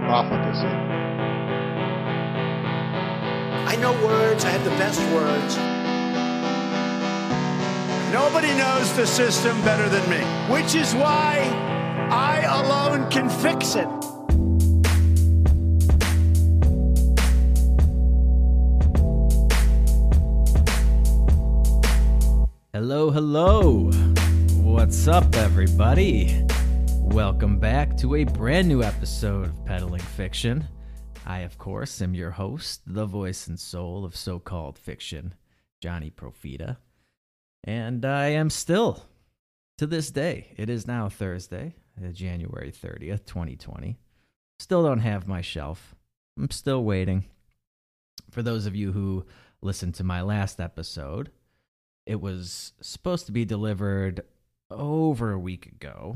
profligacy. I know words, I have the best words. Nobody knows the system better than me, which is why I alone can fix it. Hello, hello. What's up, everybody? Welcome back to a brand new episode of Peddling Fiction. I, of course, am your host, the voice and soul of so called fiction, Johnny Profita. And I am still, to this day, it is now Thursday, uh, January 30th, 2020. Still don't have my shelf. I'm still waiting. For those of you who listened to my last episode, it was supposed to be delivered over a week ago,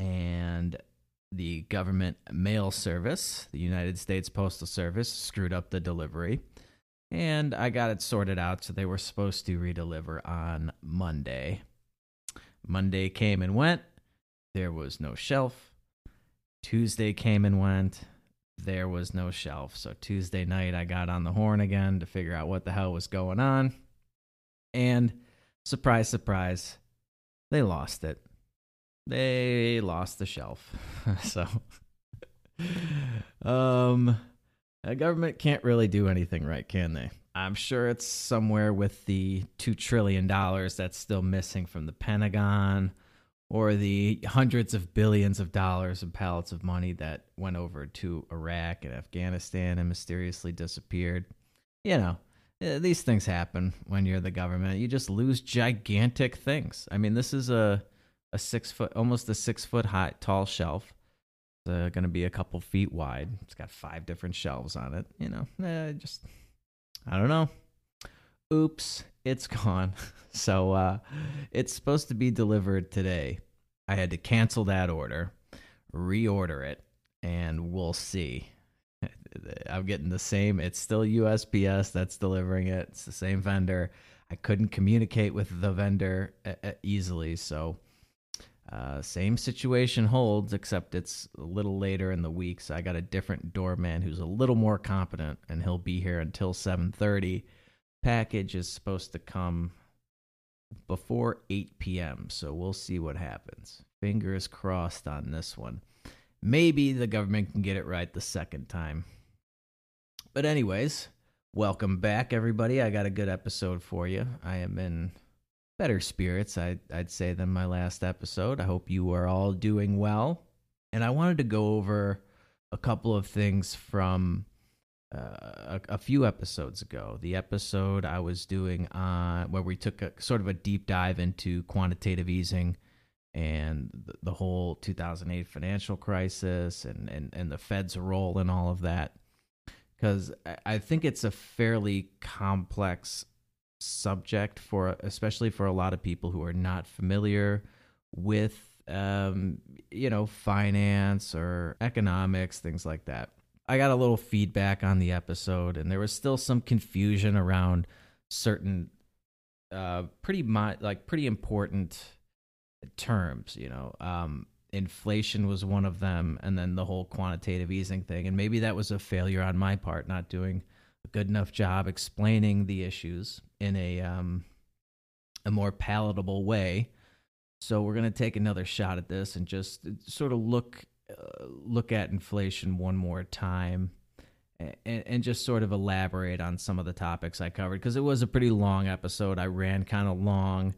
and the government mail service, the United States Postal Service, screwed up the delivery. And I got it sorted out, so they were supposed to redeliver on Monday. Monday came and went. There was no shelf. Tuesday came and went. There was no shelf. So Tuesday night, I got on the horn again to figure out what the hell was going on. And surprise, surprise, they lost it. They lost the shelf. so, um, a government can't really do anything right, can they? I'm sure it's somewhere with the $2 trillion that's still missing from the Pentagon or the hundreds of billions of dollars and pallets of money that went over to Iraq and Afghanistan and mysteriously disappeared. You know, eh, these things happen when you're the government. You just lose gigantic things. I mean, this is a a six foot, almost a six foot high, tall shelf. It's uh, going to be a couple feet wide. It's got five different shelves on it. You know, eh, just I don't know. Oops, it's gone. So uh, it's supposed to be delivered today. I had to cancel that order, reorder it, and we'll see. I'm getting the same. It's still USPS that's delivering it. It's the same vendor. I couldn't communicate with the vendor uh, easily, so uh, same situation holds, except it's a little later in the week. So I got a different doorman who's a little more competent, and he'll be here until 7:30. Package is supposed to come before 8 p.m. So we'll see what happens. Fingers crossed on this one. Maybe the government can get it right the second time. But anyways, welcome back, everybody. I got a good episode for you. I am in better spirits, I'd, I'd say, than my last episode. I hope you are all doing well. And I wanted to go over a couple of things from uh, a, a, few episodes ago. The episode I was doing on where we took a sort of a deep dive into quantitative easing and the, the whole 2008 financial crisis and, and, and the Fed's role in all of that. Because I think it's a fairly complex subject for especially for a lot of people who are not familiar with um, you know finance or economics things like that. I got a little feedback on the episode and there was still some confusion around certain uh, pretty mo- like pretty important terms you know? Um, inflation was one of them and then the whole quantitative easing thing and maybe that was a failure on my part not doing good enough job explaining the issues in a um, a more palatable way. So we're going to take another shot at this and just sort of look uh, look at inflation one more time and, and just sort of elaborate on some of the topics I covered because it was a pretty long episode. I ran kind of long,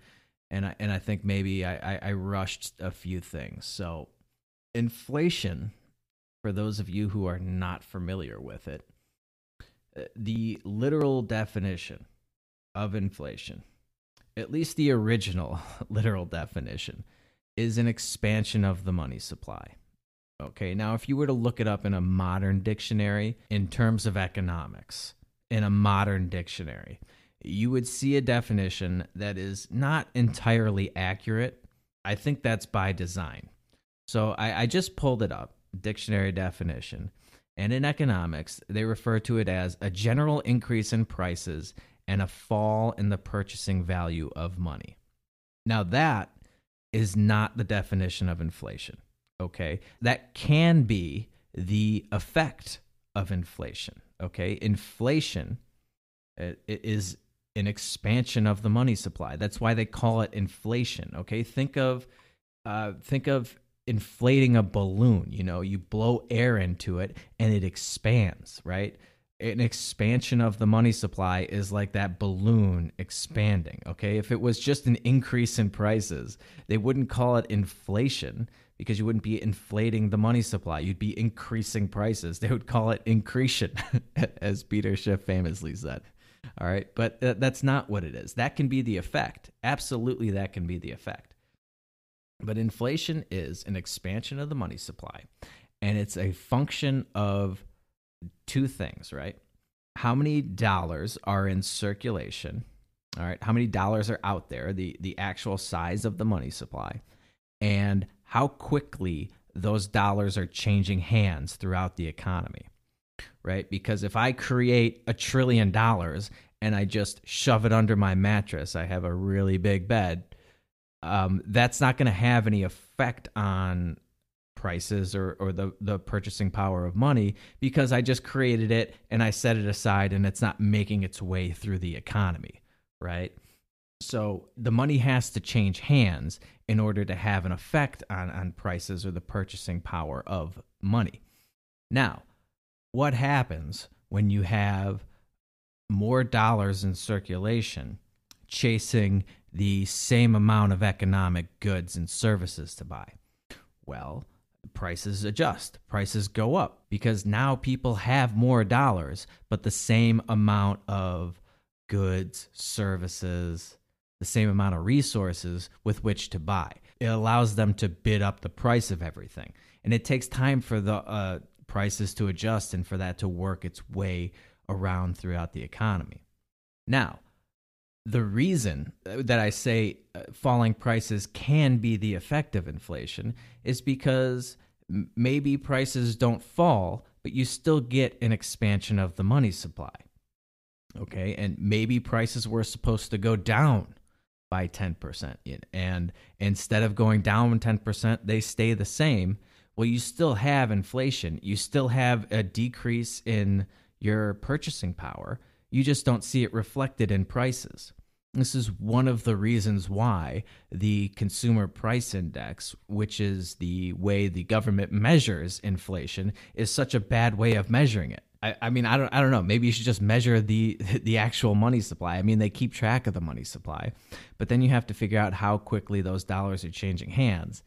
and I and I think maybe I, I, I rushed a few things. So inflation, for those of you who are not familiar with it, uh, the literal definition of inflation, at least the original literal definition, is an expansion of the money supply. Okay, now if you were to look it up in a modern dictionary in terms of economics, in a modern dictionary, you would see a definition that is not entirely accurate. I think that's by design. So I, I just pulled it up, dictionary definition. And in economics, they refer to it as a general increase in prices and a fall in the purchasing value of money. Now, that is not the definition of inflation. Okay. That can be the effect of inflation. Okay. Inflation is an expansion of the money supply. That's why they call it inflation. Okay. Think of, uh, think of inflating a balloon. You know, you blow air into it and it expands, right? An expansion of the money supply is like that balloon expanding. Okay. If it was just an increase in prices, they wouldn't call it inflation because you wouldn't be inflating the money supply. You'd be increasing prices. They would call it incretion, as Peter Schiff famously said. All right. But uh, that's not what it is. That can be the effect. Absolutely, that can be the effect. But inflation is an expansion of the money supply, and it's a function of two things, right? How many dollars are in circulation? All right, how many dollars are out there, the, the actual size of the money supply, and how quickly those dollars are changing hands throughout the economy, right? Because if I create a trillion dollars and I just shove it under my mattress, I have a really big bed um, that's not going to have any effect on prices or, or the, the purchasing power of money because I just created it and I set it aside and it's not making its way through the economy, right? So the money has to change hands in order to have an effect on, on prices or the purchasing power of money. Now, what happens when you have more dollars in circulation chasing the same amount of economic goods and services to buy? Well, prices adjust, prices go up because now people have more dollars, but the same amount of goods, services, the same amount of resources with which to buy. It allows them to bid up the price of everything. And it takes time for the uh, prices to adjust and for that to work its way around throughout the economy. Now, the reason that I say uh, falling prices can be the effect of inflation is because maybe prices don't fall, but you still get an expansion of the money supply. Okay, and maybe prices were supposed to go down by 10%. And instead of going down 10%, they stay the same. Well, you still have inflation, you still have a decrease in your purchasing power you just don't see it reflected in prices. This is one of the reasons why the consumer price index, which is the way the government measures inflation, is such a bad way of measuring it. I, I, mean, I don't, I don't know. Maybe you should just measure the the actual money supply. I mean, they keep track of the money supply, but then you have to figure out how quickly those dollars are changing hands.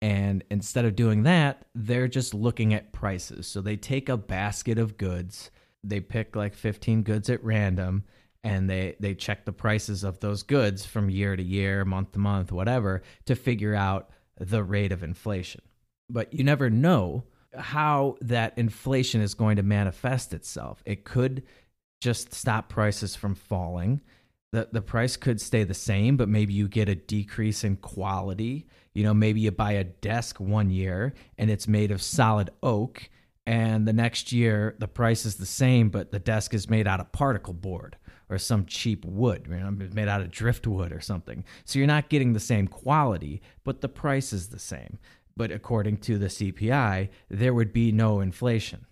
And instead of doing that, they're just looking at prices. So they take a basket of goods they pick like 15 goods at random and they they check the prices of those goods from year to year, month to month, whatever to figure out the rate of inflation. But you never know how that inflation is going to manifest itself. It could just stop prices from falling. The the price could stay the same, but maybe you get a decrease in quality. You know, maybe you buy a desk one year and it's made of solid oak and the next year the price is the same, but the desk is made out of particle board or some cheap wood, you know, made out of driftwood or something. So you're not getting the same quality, but the price is the same. But according to the CPI, there would be no inflation.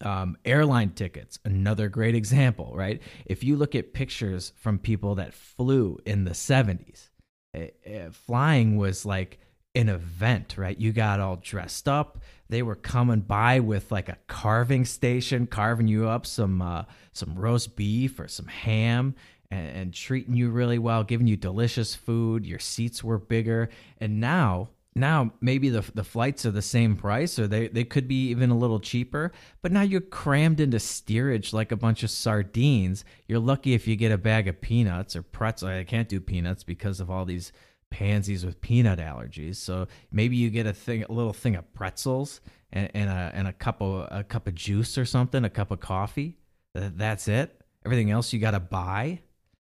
Um, airline tickets, another great example, right? If you look at pictures from people that flew in the 70s, uh, eh, eh, flying was like an event, right? You got all dressed up. They were coming by with like a carving station, carving you up some uh, some roast beef or some ham, and, and treating you really well, giving you delicious food. Your seats were bigger, and now now maybe the the flights are the same price or they, they could be even a little cheaper but now you're crammed into steerage like a bunch of sardines. You're lucky if you get a bag of peanuts or pretzels i can't do peanuts because of all these pansies with peanut allergies. So maybe you get a thing, a little thing of pretzels and, and a and a cup of a cup of juice or something, a cup of coffee. That's it. Everything else you got to buy.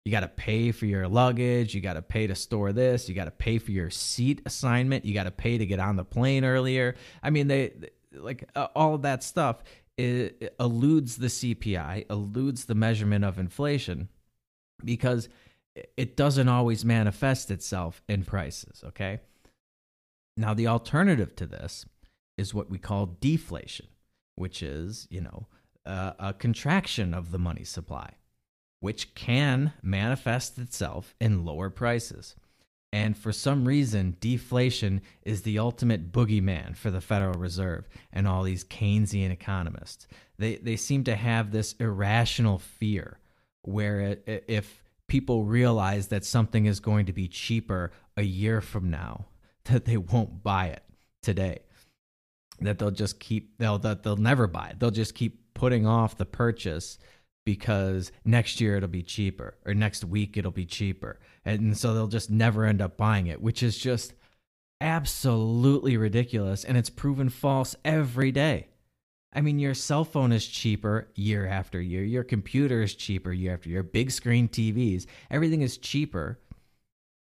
You got to pay for your luggage. You got to pay to store this. You got to pay for your seat assignment. You got to pay to get on the plane earlier. I mean, they like uh, all of that stuff it, it eludes the CPI, eludes the measurement of inflation because it doesn't always manifest itself in prices, okay? Now, the alternative to this is what we call deflation, which is, you know, uh, a contraction of the money supply, which can manifest itself in lower prices. And for some reason, deflation is the ultimate boogeyman for the Federal Reserve and all these Keynesian economists. They, they seem to have this irrational fear where it, if people realize that something is going to be cheaper a year from now, that they won't buy it today. That they'll just keep they'll that they'll never buy it. They'll just keep putting off the purchase because next year it'll be cheaper or next week it'll be cheaper. And so they'll just never end up buying it, which is just absolutely ridiculous and it's proven false every day. I mean, your cell phone is cheaper year after year. Your computer is cheaper year after year. Big screen TVs, everything is cheaper.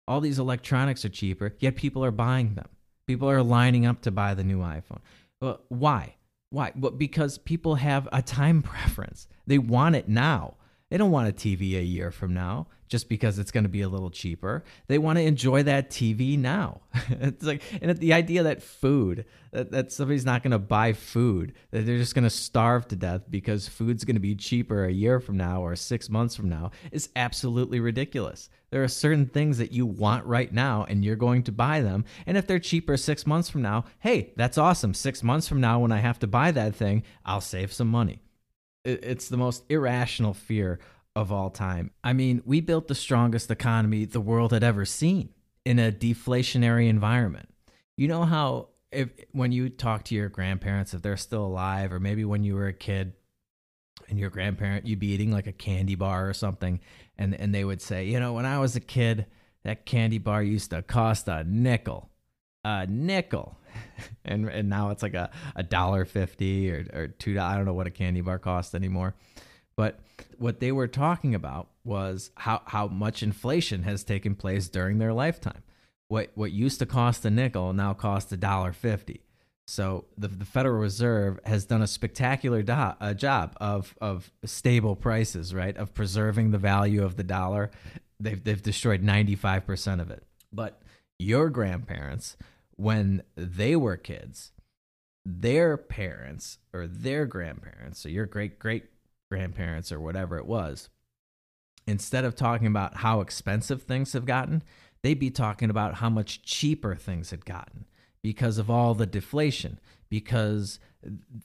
All these electronics are cheaper, yet people are buying them. People are lining up to buy the new iPhone. Well, why? Why? Well, because people have a time preference. They want it now. They don't want a TV a year from now just because it's going to be a little cheaper. They want to enjoy that TV now. it's like, and the idea that food, that, that somebody's not going to buy food, that they're just going to starve to death because food's going to be cheaper a year from now or six months from now is absolutely ridiculous. There are certain things that you want right now and you're going to buy them. And if they're cheaper six months from now, hey, that's awesome. Six months from now, when I have to buy that thing, I'll save some money. It's the most irrational fear of all time. I mean, we built the strongest economy the world had ever seen in a deflationary environment. You know how if when you talk to your grandparents if they're still alive or maybe when you were a kid and your grandparent you'd be eating like a candy bar or something and and they would say, "You know, when I was a kid, that candy bar used to cost a nickel." A nickel. and and now it's like a a dollar 50 or or 2 I don't know what a candy bar costs anymore. But what they were talking about was how, how much inflation has taken place during their lifetime. What what used to cost a nickel now costs a dollar fifty. So the, the Federal Reserve has done a spectacular do, a job of of stable prices, right? Of preserving the value of the dollar. They've they've destroyed ninety five percent of it. But your grandparents, when they were kids, their parents or their grandparents, so your great great grandparents or whatever it was, instead of talking about how expensive things have gotten, they'd be talking about how much cheaper things had gotten because of all the deflation, because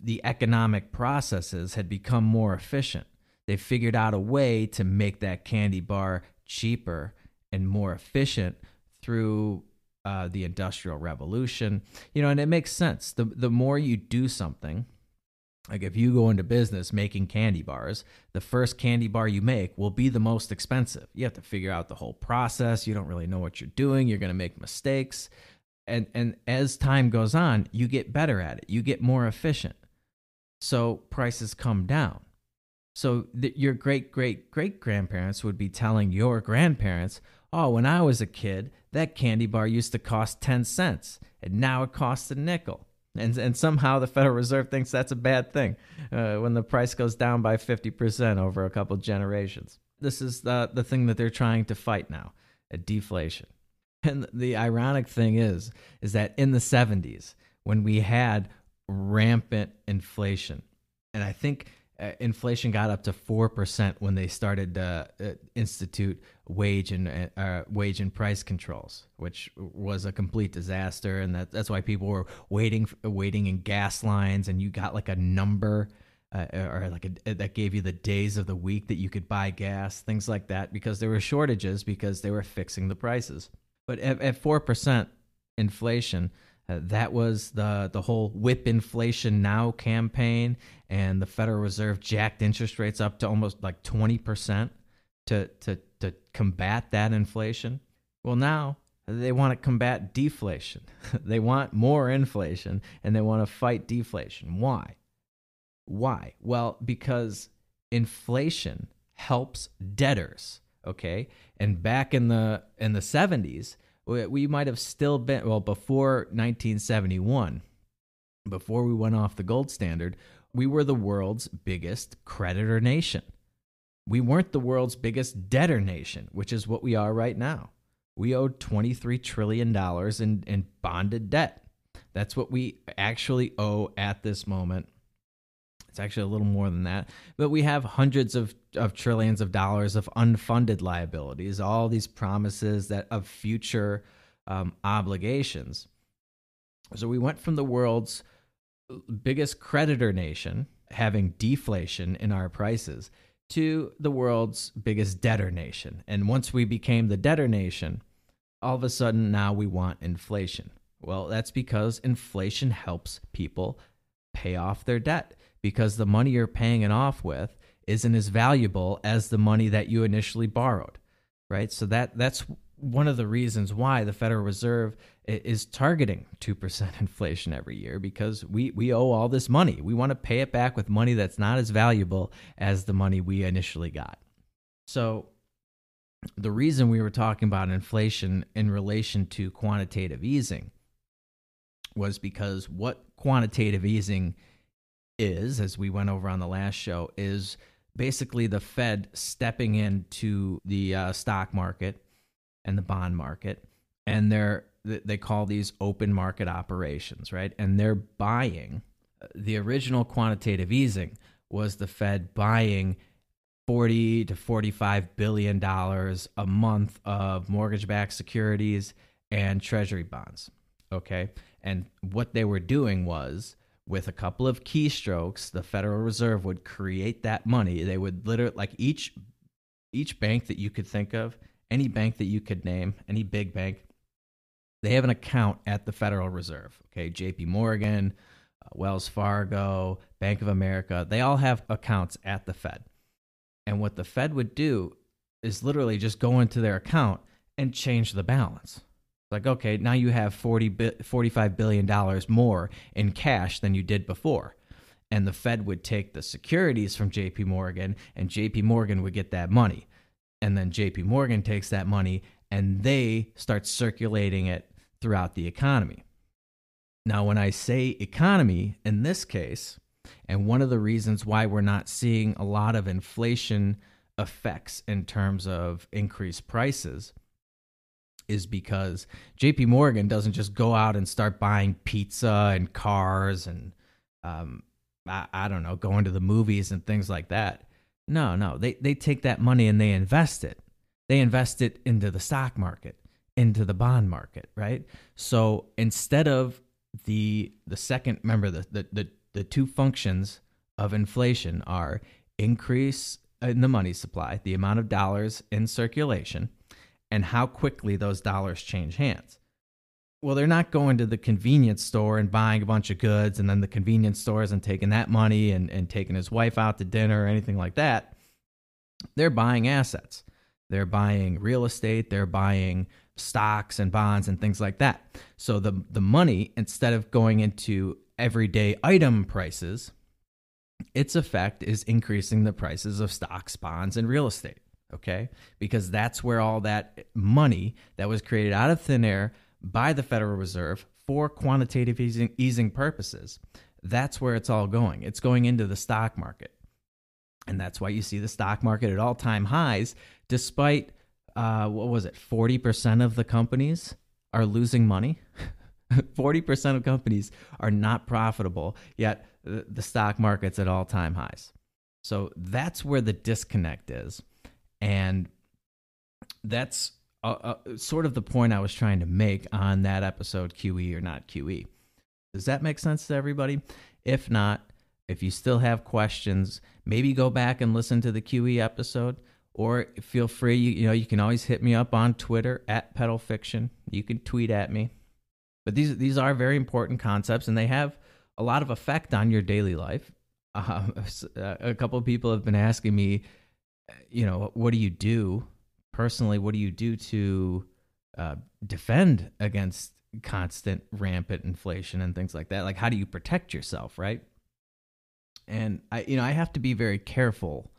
the economic processes had become more efficient. They figured out a way to make that candy bar cheaper and more efficient through uh, the industrial revolution. You know, and it makes sense. The the more you do something, like if you go into business making candy bars, the first candy bar you make will be the most expensive. You have to figure out the whole process. You don't really know what you're doing. You're going to make mistakes. And and as time goes on, you get better at it. You get more efficient. So prices come down. So your great great great grandparents would be telling your grandparents, "Oh, when I was a kid, that candy bar used to cost 10 cents, and now it costs a nickel." and and somehow the Federal Reserve thinks that's a bad thing uh, when the price goes down by fifty percent over a couple generations. This is the the thing that they're trying to fight now, a deflation. And the ironic thing is, is that in the seventies when we had rampant inflation, and I think uh, inflation got up to four percent when they started to uh, institute wage and uh, uh, wage and price controls, which was a complete disaster, and that, that's why people were waiting waiting in gas lines, and you got like a number. Uh, or like a, that gave you the days of the week that you could buy gas, things like that, because there were shortages because they were fixing the prices. But at four percent inflation, uh, that was the the whole whip inflation now campaign, and the Federal Reserve jacked interest rates up to almost like twenty percent to to to combat that inflation. Well, now They want to combat deflation. they want more inflation and they want to fight deflation. Why? Why? Well, because inflation helps debtors, okay? And back in the in the 70s, we, might have still been well before 1971, before we went off the gold standard, we were the world's biggest creditor nation. We weren't the world's biggest debtor nation, which is what we are right now. We owed $23 trillion in, in bonded debt. That's what we actually owe at this moment. It's actually a little more than that. But we have hundreds of, of trillions of dollars of unfunded liabilities, all these promises that of future um, obligations. So we went from the world's biggest creditor nation having deflation in our prices to the world's biggest debtor nation. And once we became the debtor nation, all of a sudden now we want inflation. Well, that's because inflation helps people pay off their debt because the money you're paying it off with isn't as valuable as the money that you initially borrowed, right? So that that's one of the reasons why the Federal Reserve is targeting 2% inflation every year because we, we owe all this money. We want to pay it back with money that's not as valuable as the money we initially got. So, the reason we were talking about inflation in relation to quantitative easing was because what quantitative easing is, as we went over on the last show, is basically the Fed stepping into the uh, stock market and the bond market, and they're they call these open market operations, right? And they're buying. Uh, the original quantitative easing was the Fed buying 40 to 45 billion dollars a month of mortgage-backed securities and treasury bonds. Okay? And what they were doing was with a couple of keystrokes, the Federal Reserve would create that money. They would literally like each each bank that you could think of, any bank that you could name, any big bank, they have an account at the Federal Reserve. Okay, J.P. Morgan, uh, Wells Fargo, Bank of America, they all have accounts at the Fed. And what the Fed would do is literally just go into their account and change the balance. Like, okay, now you have 40, $45 billion more in cash than you did before. And the Fed would take the securities from JP Morgan, and JP Morgan would get that money. And then JP Morgan takes that money and they start circulating it throughout the economy. Now, when I say economy in this case, and one of the reasons why we're not seeing a lot of inflation effects in terms of increased prices is because JP Morgan doesn't just go out and start buying pizza and cars and um, I, I don't know, going to the movies and things like that. No, no, they, they take that money and they invest it. They invest it into the stock market, into the bond market, right? So instead of the the second, remember the the the, the two functions of inflation are increase in the money supply, the amount of dollars in circulation, and how quickly those dollars change hands. Well, they're not going to the convenience store and buying a bunch of goods and then the convenience stores and taking that money and, and taking his wife out to dinner or anything like that. They're buying assets. They're buying real estate, they're buying stocks and bonds and things like that. So the the money instead of going into everyday item prices, its effect is increasing the prices of stocks, bonds and real estate, okay? Because that's where all that money that was created out of thin air by the Federal Reserve for quantitative easing, easing purposes, that's where it's all going. It's going into the stock market. And that's why you see the stock market at all time highs, despite, uh, what was it, 40% of the companies are losing money. 40% of companies are not profitable, yet the stock market's at all time highs. So that's where the disconnect is. And that's uh, uh, sort of the point I was trying to make on that episode, QE or not QE. Does that make sense to everybody? If not, if you still have questions, maybe go back and listen to the QE episode or feel free you, you know you can always hit me up on Twitter at pedal fiction. You can tweet at me. But these these are very important concepts and they have a lot of effect on your daily life. Uh, a couple of people have been asking me, you know, what do you do personally? What do you do to uh, defend against constant rampant inflation and things like that. Like, how do you protect yourself, right? And I, you know, I have to be very careful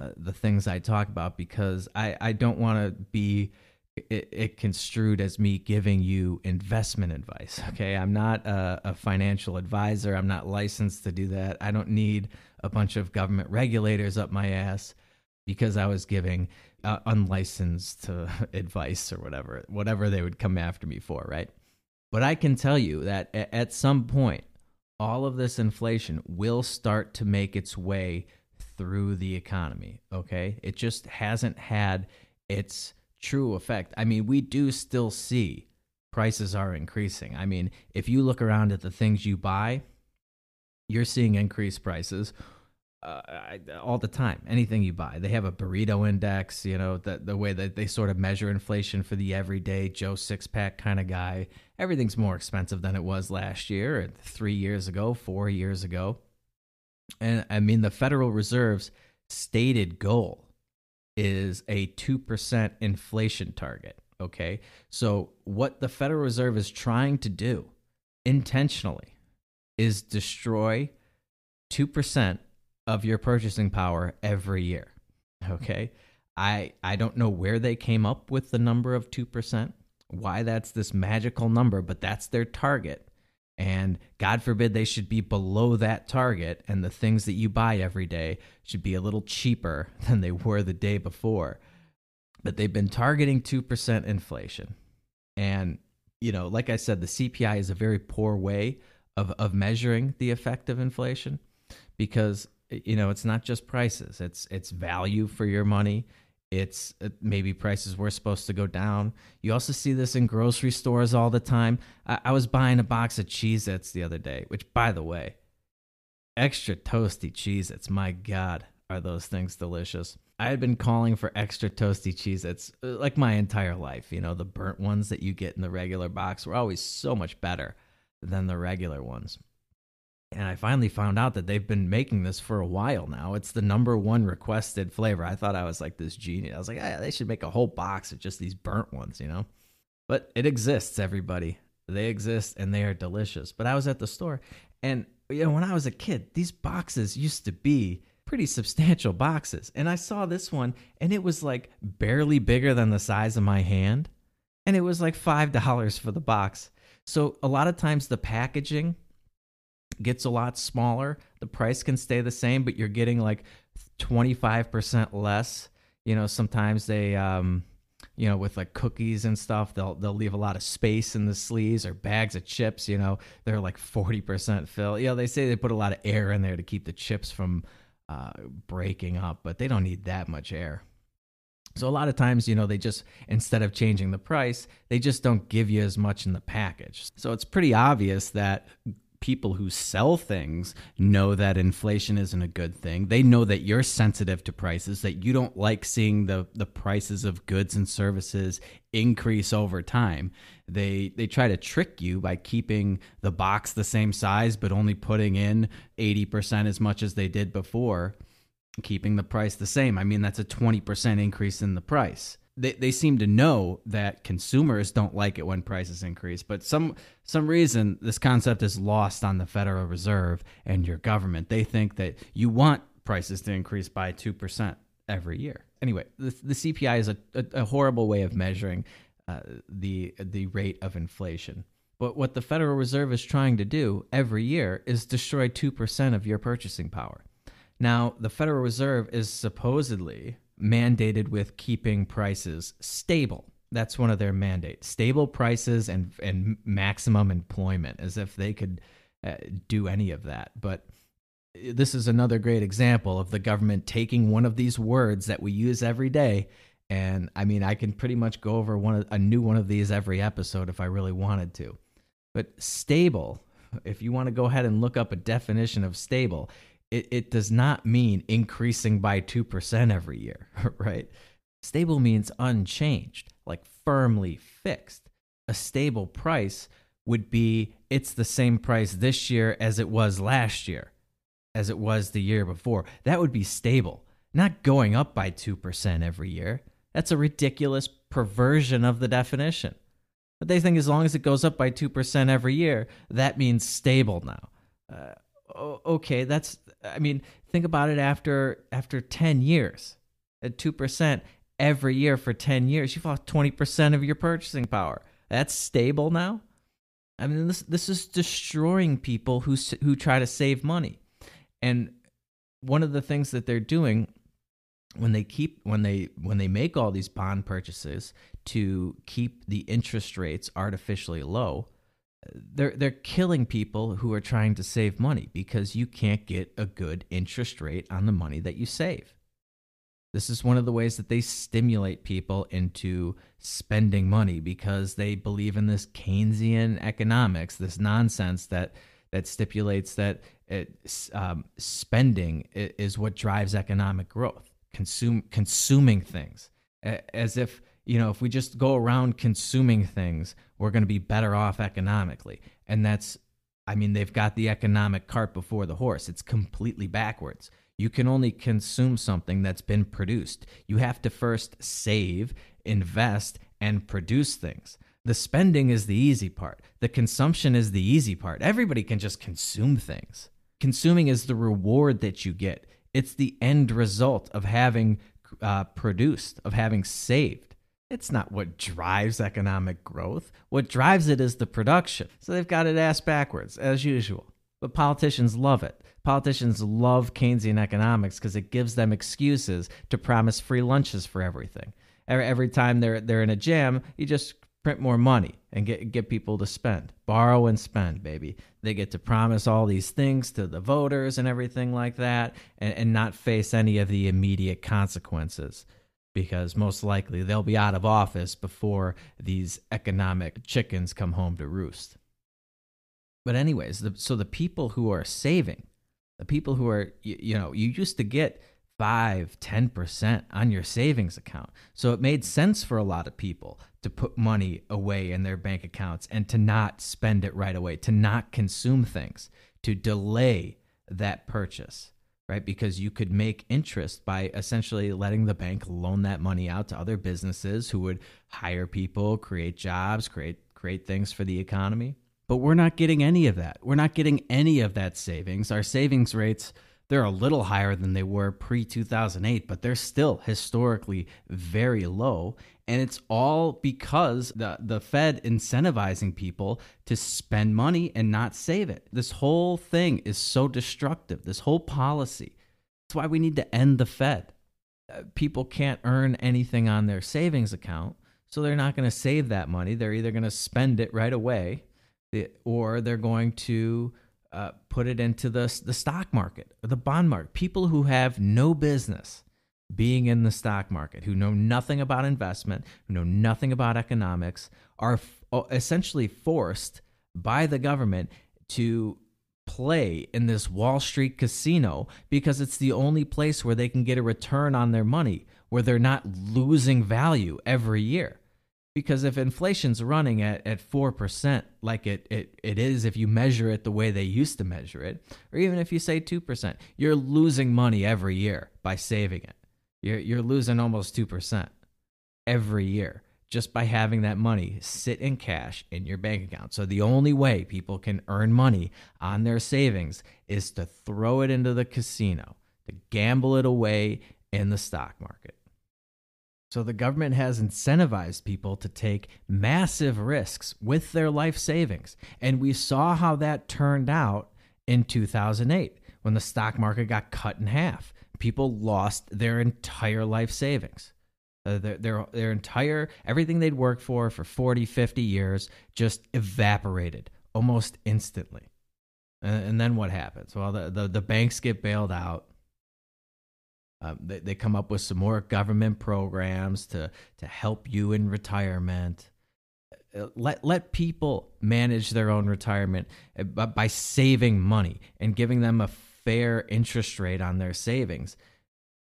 uh, the things I talk about because I, I don't want to be it, it, construed as me giving you investment advice. Okay, I'm not a, a, financial advisor. I'm not licensed to do that. I don't need a bunch of government regulators up my ass because I was giving uh, unlicensed uh, advice or whatever, whatever they would come after me for, right? But I can tell you that at some point, all of this inflation will start to make its way through the economy. Okay, it just hasn't had its true effect. I mean, we do still see prices are increasing. I mean, if you look around at the things you buy, you're seeing increased prices uh, all the time. Anything you buy, they have a burrito index. You know, the the way that they sort of measure inflation for the everyday Joe six pack kind of guy. Everything's more expensive than it was last year, three years ago, four years ago. And I mean, the Federal Reserve's stated goal is a 2% inflation target. Okay. So, what the Federal Reserve is trying to do intentionally is destroy 2% of your purchasing power every year. Okay. I, I don't know where they came up with the number of 2%, why that's this magical number, but that's their target. And God forbid they should be below that target, and the things that you buy every day should be a little cheaper than they were the day before. But they've been targeting 2% inflation. And, you know, like I said, the CPI is a very poor way of, of measuring the effect of inflation because, you know, it's not just prices, it's, it's value for your money, it's uh, maybe prices were supposed to go down. You also see this in grocery stores all the time. I, I was buying a box of Cheez Its the other day, which, by the way, extra toasty Cheez Its. My God, are those things delicious. I had been calling for extra toasty Cheez Its uh, like my entire life. You know, the burnt ones that you get in the regular box were always so much better than the regular ones. And I finally found out that they've been making this for a while now. It's the number one requested flavor. I thought I was like this genius. I was like, ah, yeah, they should make a whole box of just these burnt ones, you know? But it exists, everybody. They exist and they are delicious. But I was at the store and you know, when I was a kid, these boxes used to be pretty substantial boxes. And I saw this one and it was like barely bigger than the size of my hand. And it was like $5 for the box. So a lot of times the packaging gets a lot smaller. The price can stay the same, but you're getting like 25% less. You know, sometimes they, um, you know, with like cookies and stuff, they'll they'll leave a lot of space in the sleeves or bags of chips. You know, they're like forty percent fill. You know, they say they put a lot of air in there to keep the chips from uh, breaking up, but they don't need that much air. So a lot of times, you know, they just instead of changing the price, they just don't give you as much in the package. So it's pretty obvious that people who sell things know that inflation isn't a good thing. They know that you're sensitive to prices, that you don't like seeing the, the prices of goods and services increase over time. They they try to trick you by keeping the box the same size but only putting in 80% as much as they did before, keeping the price the same. I mean, that's a 20% increase in the price they, they seem to know that consumers don't like it when prices increase but some some reason this concept is lost on the federal reserve and your government. They think that you want prices to increase by 2% every year. Anyway the, the cpi is a, a, a horrible way of measuring uh, the the rate of inflation. But what the federal reserve is trying to do every year is destroy 2% of your purchasing power. Now the federal reserve is supposedly mandated with keeping prices stable. That's one of their mandates. Stable prices and and maximum employment, as if they could uh, do any of that. But this is another great example of the government taking one of these words that we use every day. And I mean, I can pretty much go over one a new one of these every episode if I really wanted to. But stable, if you want to go ahead and look up a definition of stable, it, it does not mean increasing by 2% every year, right? Stable means unchanged, like firmly fixed. A stable price would be it's the same price this year as it was last year, as it was the year before. That would be stable, not going up by 2% every year. That's a ridiculous perversion of the definition. But they think as long as it goes up by 2% every year, that means stable now. Uh, Oh, okay, that's I mean, think about it after after 10 years. At 2% every year for 10 years, you've lost 20% of your purchasing power. That's stable now? I mean, this this is destroying people who who try to save money. And one of the things that they're doing when they keep when they when they make all these bond purchases to keep the interest rates artificially low they're they're killing people who are trying to save money because you can't get a good interest rate on the money that you save. This is one of the ways that they stimulate people into spending money because they believe in this keynesian economics this nonsense that that stipulates that it, um, spending is what drives economic growth consume consuming things. As if you know if we just go around consuming things we're going to be better off economically. And that's i mean they've got the economic cart before the horse. It's completely backwards. You can only consume something that's been produced. You have to first save invest and produce things. The spending is the easy part. The consumption is the easy part. Everybody can just consume things. Consuming is the reward that you get. It's the end result of having uh, produced, of having saved. It's not what drives economic growth. What drives it is the production. So they've got it ass backwards, as usual. But politicians love it. Politicians love Keynesian economics because it gives them excuses to promise free lunches for everything. Every, time they're they're in a jam, you just print more money and get get people to spend. Borrow and spend, baby. They get to promise all these things to the voters and everything like that and, and not face any of the immediate consequences because most likely they'll be out of office before these economic chickens come home to roost. But anyways, the, so the people who are saving, the people who are you, you know, you used to get 5 10% on your savings account. So it made sense for a lot of people to put money away in their bank accounts and to not spend it right away, to not consume things, to delay that purchase, right? Because you could make interest by essentially letting the bank loan that money out to other businesses who would hire people, create jobs, create create things for the economy. But we're not getting any of that. We're not getting any of that savings. Our savings rates they're a little higher than they were pre 2008, but they're still historically very low. And it's all because the, the Fed incentivizing people to spend money and not save it. This whole thing is so destructive, this whole policy. That's why we need to end the Fed. Uh, people can't earn anything on their savings account, so they're not going to save that money. They're either going to spend it right away or they're going to uh, put it into the, the stock market or the bond market. People who have no business being in the stock market, who know nothing about investment, who know nothing about economics, are f- essentially forced by the government to play in this Wall Street casino because it's the only place where they can get a return on their money, where they're not losing value every year because if inflation's running at, at 4% like it, it, it is if you measure it the way they used to measure it or even if you say 2% you're losing money every year by saving it. You're, you're losing almost 2% every year just by having that money sit in cash in your bank account. So the only way people can earn money on their savings is to throw it into the casino to gamble it away in the stock market so the government has incentivized people to take massive risks with their life savings. And we saw how that turned out in 2008 when the stock market got cut in half. People lost their entire life savings. Uh, their, their, their entire, everything they'd worked for for 40, 50 years just evaporated almost instantly. And, and then what happens? Well, the, the, the banks get bailed out um, they, they come up with some more government programs to, to help you in retirement. Uh, let, let people manage their own retirement uh, by saving money and giving them a fair interest rate on their savings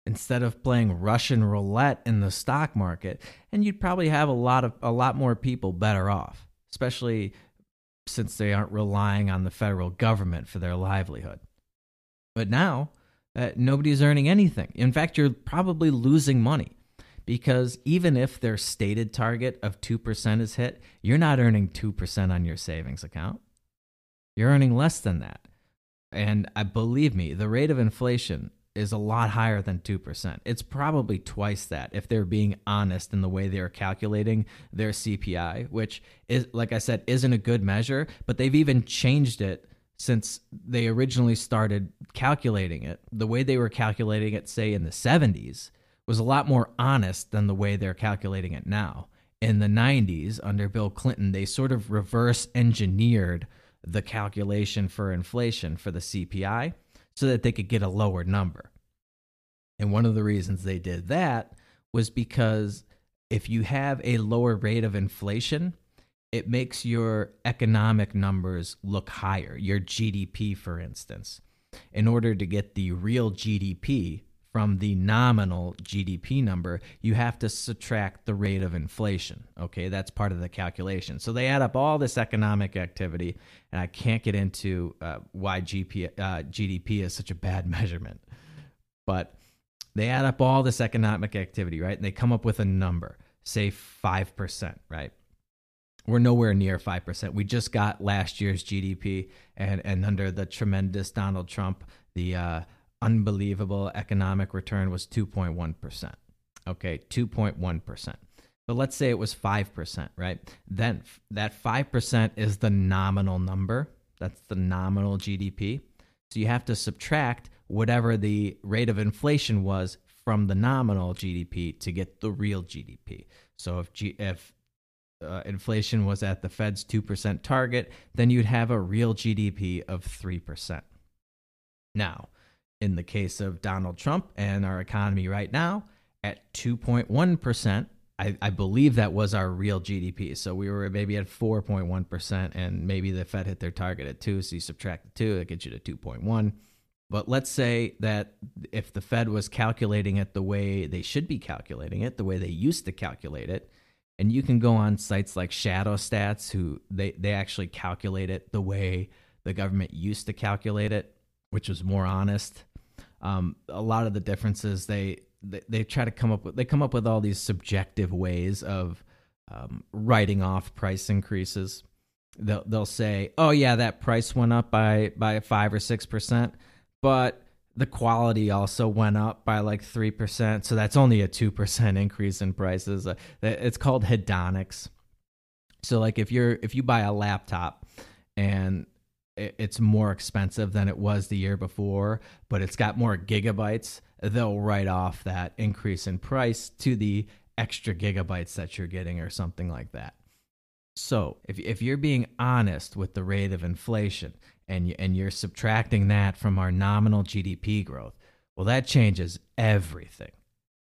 instead of playing Russian roulette in the stock market. And you'd probably have a lot of a lot more people better off, especially since they aren't relying on the federal government for their livelihood. But now uh, nobody's earning anything. In fact, you're probably losing money because even if their stated target of 2% is hit, you're not earning 2% on your savings account. You're earning less than that. And I believe me, the rate of inflation is a lot higher than 2%. It's probably twice that if they're being honest in the way they're calculating their CPI, which is like I said isn't a good measure, but they've even changed it since they originally started calculating it. The way they were calculating it say in the 70s was a lot more honest than the way they're calculating it now. In the 90s under Bill Clinton, they sort of reverse engineered the calculation for inflation for the CPI so that they could get a lower number. And one of the reasons they did that was because if you have a lower rate of inflation, it makes your economic numbers look higher, your GDP, for instance. In order to get the real GDP from the nominal GDP number, you have to subtract the rate of inflation. Okay, that's part of the calculation. So they add up all this economic activity, and I can't get into uh, why GP, uh, GDP is such a bad measurement. But they add up all this economic activity, right? And they come up with a number, say 5%, right? We're nowhere near 5%. We just got last year's GDP, and, and under the tremendous Donald Trump, the uh, unbelievable economic return was 2.1%. Okay, 2.1%. But let's say it was 5%, right? Then that 5% is the nominal number. That's the nominal GDP. So you have to subtract whatever the rate of inflation was from the nominal GDP to get the real GDP. So if G- if uh, inflation was at the Fed's 2% target, then you'd have a real GDP of 3%. Now, in the case of Donald Trump and our economy right now, at 2.1%, I, I, believe that was our real GDP. So we were maybe at 4.1%, and maybe the Fed hit their target at 2. So you subtract the 2, that gets you to 2.1. But let's say that if the Fed was calculating it the way they should be calculating it, the way they used to calculate it, and you can go on sites like Shadow Stats, who they, they actually calculate it the way the government used to calculate it, which was more honest um, a lot of the differences they, they, they try to come up with they come up with all these subjective ways of um, writing off price increases. They'll they'll say, oh yeah, that price went up by by five or six percent, but the quality also went up by like 3%. So that's only a 2% increase in prices. Uh, it's called hedonics. So like if you're if you buy a laptop and it's more expensive than it was the year before, but it's got more gigabytes, they'll write off that increase in price to the extra gigabytes that you're getting or something like that. So, if if you're being honest with the rate of inflation and and you're subtracting that from our nominal GDP growth, well that changes everything.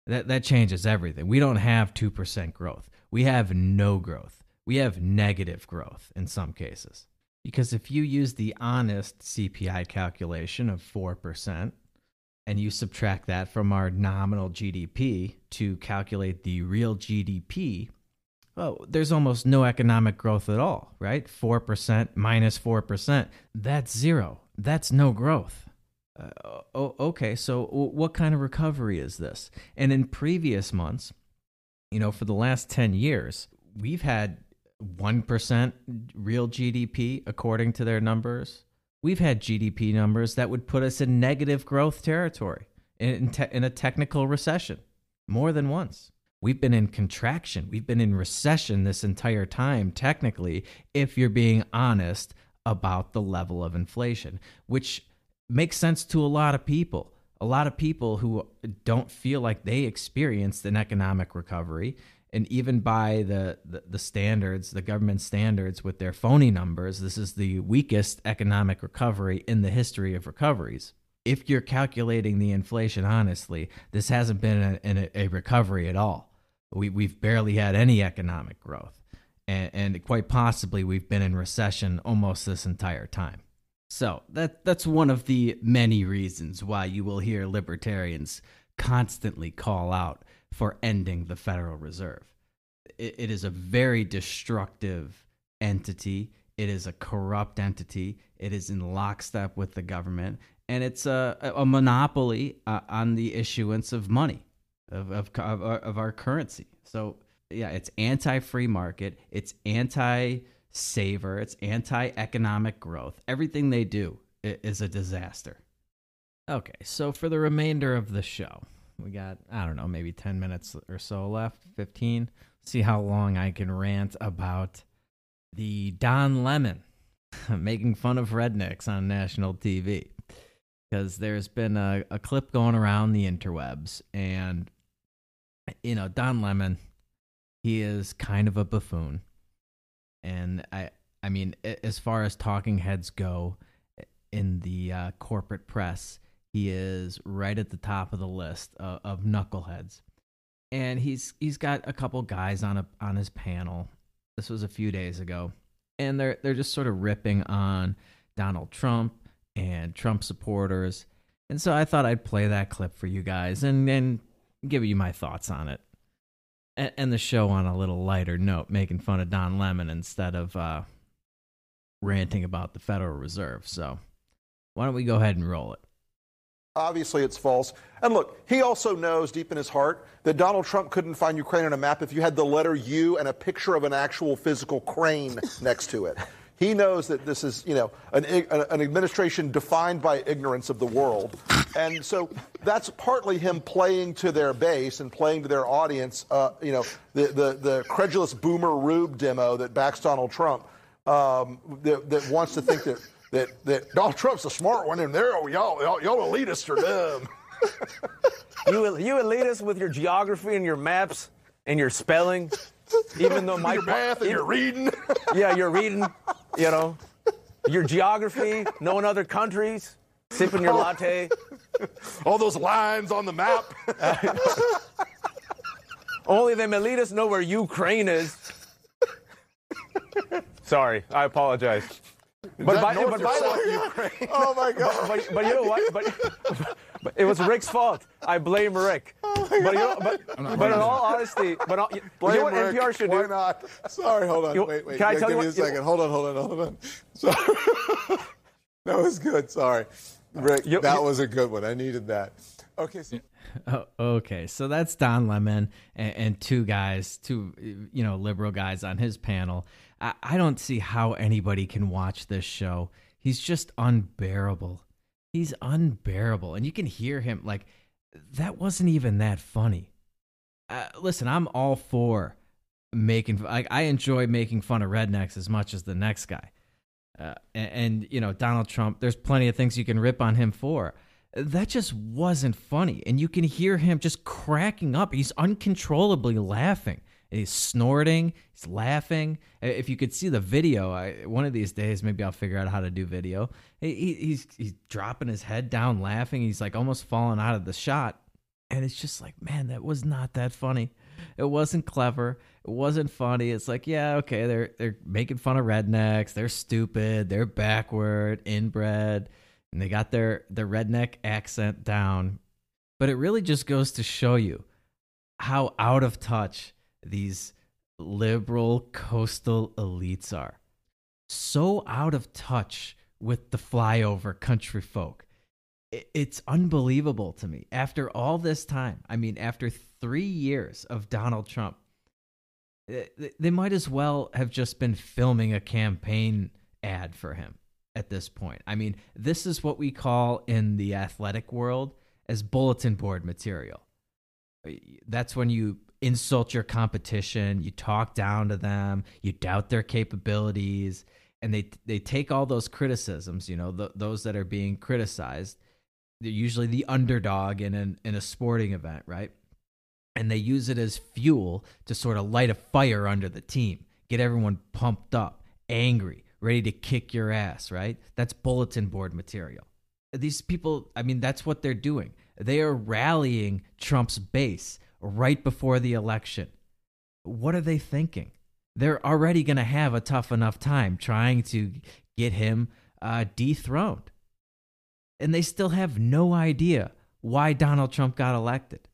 That that changes everything. We don't have 2% growth. We have no growth. We have negative growth in some cases. Because if you use the honest CPI calculation of 4%, and you subtract that from our nominal GDP to calculate the real GDP, well, there's almost no economic growth at all, right? 4% minus 4%, that's zero. That's no growth. Uh, okay, so what kind of recovery is this? And in previous months, you know, for the last 10 years, we've had 1% real GDP according to their numbers. We've had GDP numbers that would put us in negative growth territory in, te- in a technical recession more than once. We've been in contraction. We've been in recession this entire time, technically, if you're being honest about the level of inflation, which makes sense to a lot of people. A lot of people who don't feel like they experienced an economic recovery and even by the, the, the standards, the government standards with their phony numbers, this is the weakest economic recovery in the history of recoveries. If you're calculating the inflation honestly, this hasn't been a, a, a recovery at all. We, we've barely had any economic growth. And, and quite possibly, we've been in recession almost this entire time. So that that's one of the many reasons why you will hear libertarians constantly call out for ending the Federal Reserve. it, it is a very destructive entity. It is a corrupt entity. It is in lockstep with the government, and it's a, a monopoly uh, on the issuance of money. Of of, of, our, of our currency. So yeah, it's anti-free market, it's anti-saver, it's anti-economic growth. Everything they do is a disaster. Okay, so for the remainder of the show, we got I don't know, maybe 10 minutes or so left, 15. See how long I can rant about the Don Lemon making fun of rednecks on national TV. Because there's been a, a clip going around the interwebs, and you know, Don Lemon, he is kind of a buffoon. And I I mean, as far as talking heads go in the uh, corporate press, he is right at the top of the list of, of knuckleheads. And he's he's got a couple guys on a on his panel. This was a few days ago. And they're they're just sort of ripping on Donald Trump and Trump supporters. And so I thought I'd play that clip for you guys and and give you my thoughts on it. And, and the show on a little lighter note, making fun of Don Lemon instead of uh, ranting about the Federal Reserve. So why don't we go ahead and roll it? Obviously, it's false. And look, he also knows deep in his heart that Donald Trump couldn't find Ukraine on a map if you had the letter U and a picture of an actual physical crane next to it. He knows that this is, you know, an, an administration defined by ignorance of the world. And so that's partly him playing to their base and playing to their audience, uh, you know, the, the, the credulous boomer Rube demo that backs Donald Trump, um, that, that wants to think that that, that Donald Trump's a smart one, and there, oh, y'all, y'all, y'all elitists are dumb. you, you elitists with your geography and your maps and your spelling, even though my your math and your reading. yeah, you're reading. You know, your geography, knowing other countries, sipping your latte. All those lines on the map. Only them elitists know where Ukraine is. Sorry, I apologize. But by, but by Ukraine? Oh my God! But, but, but, you know what? But, but, it was Rick's fault. I blame Rick. Oh but, you know, but, but in all honesty, but all, blame you know what Rick. NPR should Why do? Why not? Sorry, hold on. You, wait, wait. Can I tell give you me what, a second. Hold on, hold on, hold on. Sorry. that was good. Sorry, Rick. You, that you, was a good one. I needed that. Okay. So. Oh, okay, so that's Don Lemon and, and, two guys, two you know liberal guys on his panel. I, I don't see how anybody can watch this show. He's just unbearable. He's unbearable, and you can hear him like that wasn't even that funny. Uh, listen, I'm all for making. I, I enjoy making fun of rednecks as much as the next guy. Uh, and, and you know Donald Trump. There's plenty of things you can rip on him for that just wasn't funny. And you can hear him just cracking up. He's uncontrollably laughing. He's snorting. He's laughing. If you could see the video, I, one of these days, maybe I'll figure out how to do video. He, he's he's dropping his head down, laughing. He's like almost falling out of the shot, and it's just like, man, that was not that funny. It wasn't clever. It wasn't funny. It's like, yeah, okay, they're they're making fun of rednecks. They're stupid. They're backward, inbred and they got their their redneck accent down. But it really just goes to show you how out of touch these liberal coastal elites are. So out of touch with the flyover country folk. It's unbelievable to me. After all this time, I mean, after three years of Donald Trump, eh, they might as well have just been filming a campaign ad for him at this point. I mean, this is what we call in the athletic world as bulletin board material. Eh, that's when you insult your competition, you talk down to them, you doubt their capabilities, and they they take all those criticisms, you know, those that are being criticized. They're usually the underdog in an in a sporting event, right? And they use it as fuel to sort of light a fire under the team, get everyone pumped up, angry, ready to kick your ass, right? That's bulletin board material. These people, I mean, that's what they're doing. They are rallying Trump's base right before the election. What are they thinking? They're already going to have a tough enough time trying to get him uh, dethroned. And they still have no idea why Donald Trump got elected.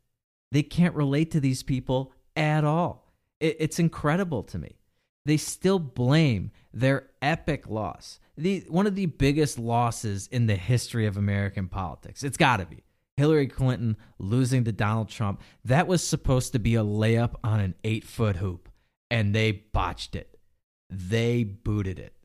They can't relate to these people at all. It, it's incredible to me they still blame their epic loss. The one of the biggest losses in the history of American politics. It's got to be. Hillary Clinton losing to Donald Trump, that was supposed to be a layup on an eight foot hoop, and they botched it. They booted it.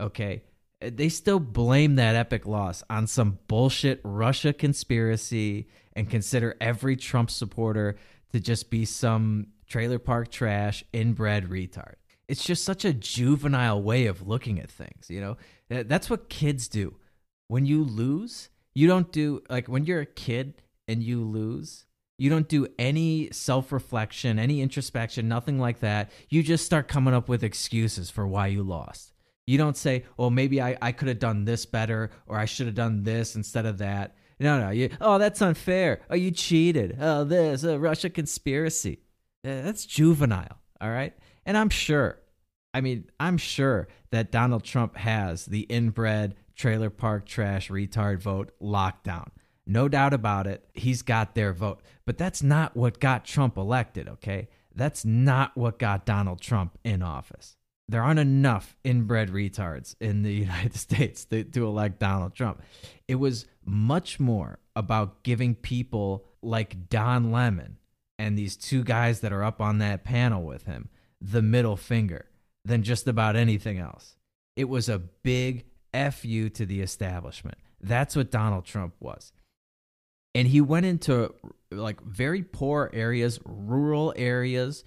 Okay. They still blame that epic loss on some bullshit Russia conspiracy and consider every Trump supporter to just be some trailer park trash, inbred retard. It's just such a juvenile way of looking at things, you know? That's what kids do. When you lose, you don't do like when you're a kid and you lose, you don't do any self reflection, any introspection, nothing like that. You just start coming up with excuses for why you lost. You don't say, well, maybe I, I could have done this better or I should have done this instead of that. No, no. You, oh, that's unfair. Oh, you cheated. Oh, this, a Russia conspiracy. Uh, that's juvenile. All right. And I'm sure, I mean, I'm sure that Donald Trump has the inbred trailer park trash retard vote lockdown. No doubt about it. He's got their vote. But that's not what got Trump elected, okay? That's not what got Donald Trump in office. There aren't enough inbred retards in the United States to, to elect Donald Trump. It was much more about giving people like Don Lemon and these two guys that are up on that panel with him the middle finger than just about anything else. It was a big F you to the establishment. That's what Donald Trump was. And he went into like very poor areas, rural areas.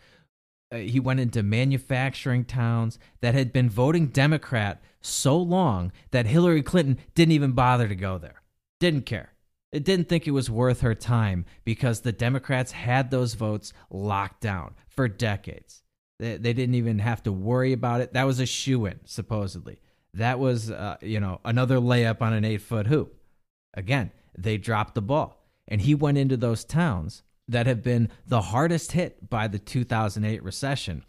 Uh, he went into manufacturing towns that had been voting Democrat so long that Hillary Clinton didn't even bother to go there. Didn't care. It didn't think it was worth her time because the Democrats had those votes locked down for decades. They, they didn't even have to worry about it. That was a shoe in, supposedly. That was, uh, you know, another layup on an eight foot hoop. Again, they dropped the ball. And he went into those towns that have been the hardest hit by the 2008 recession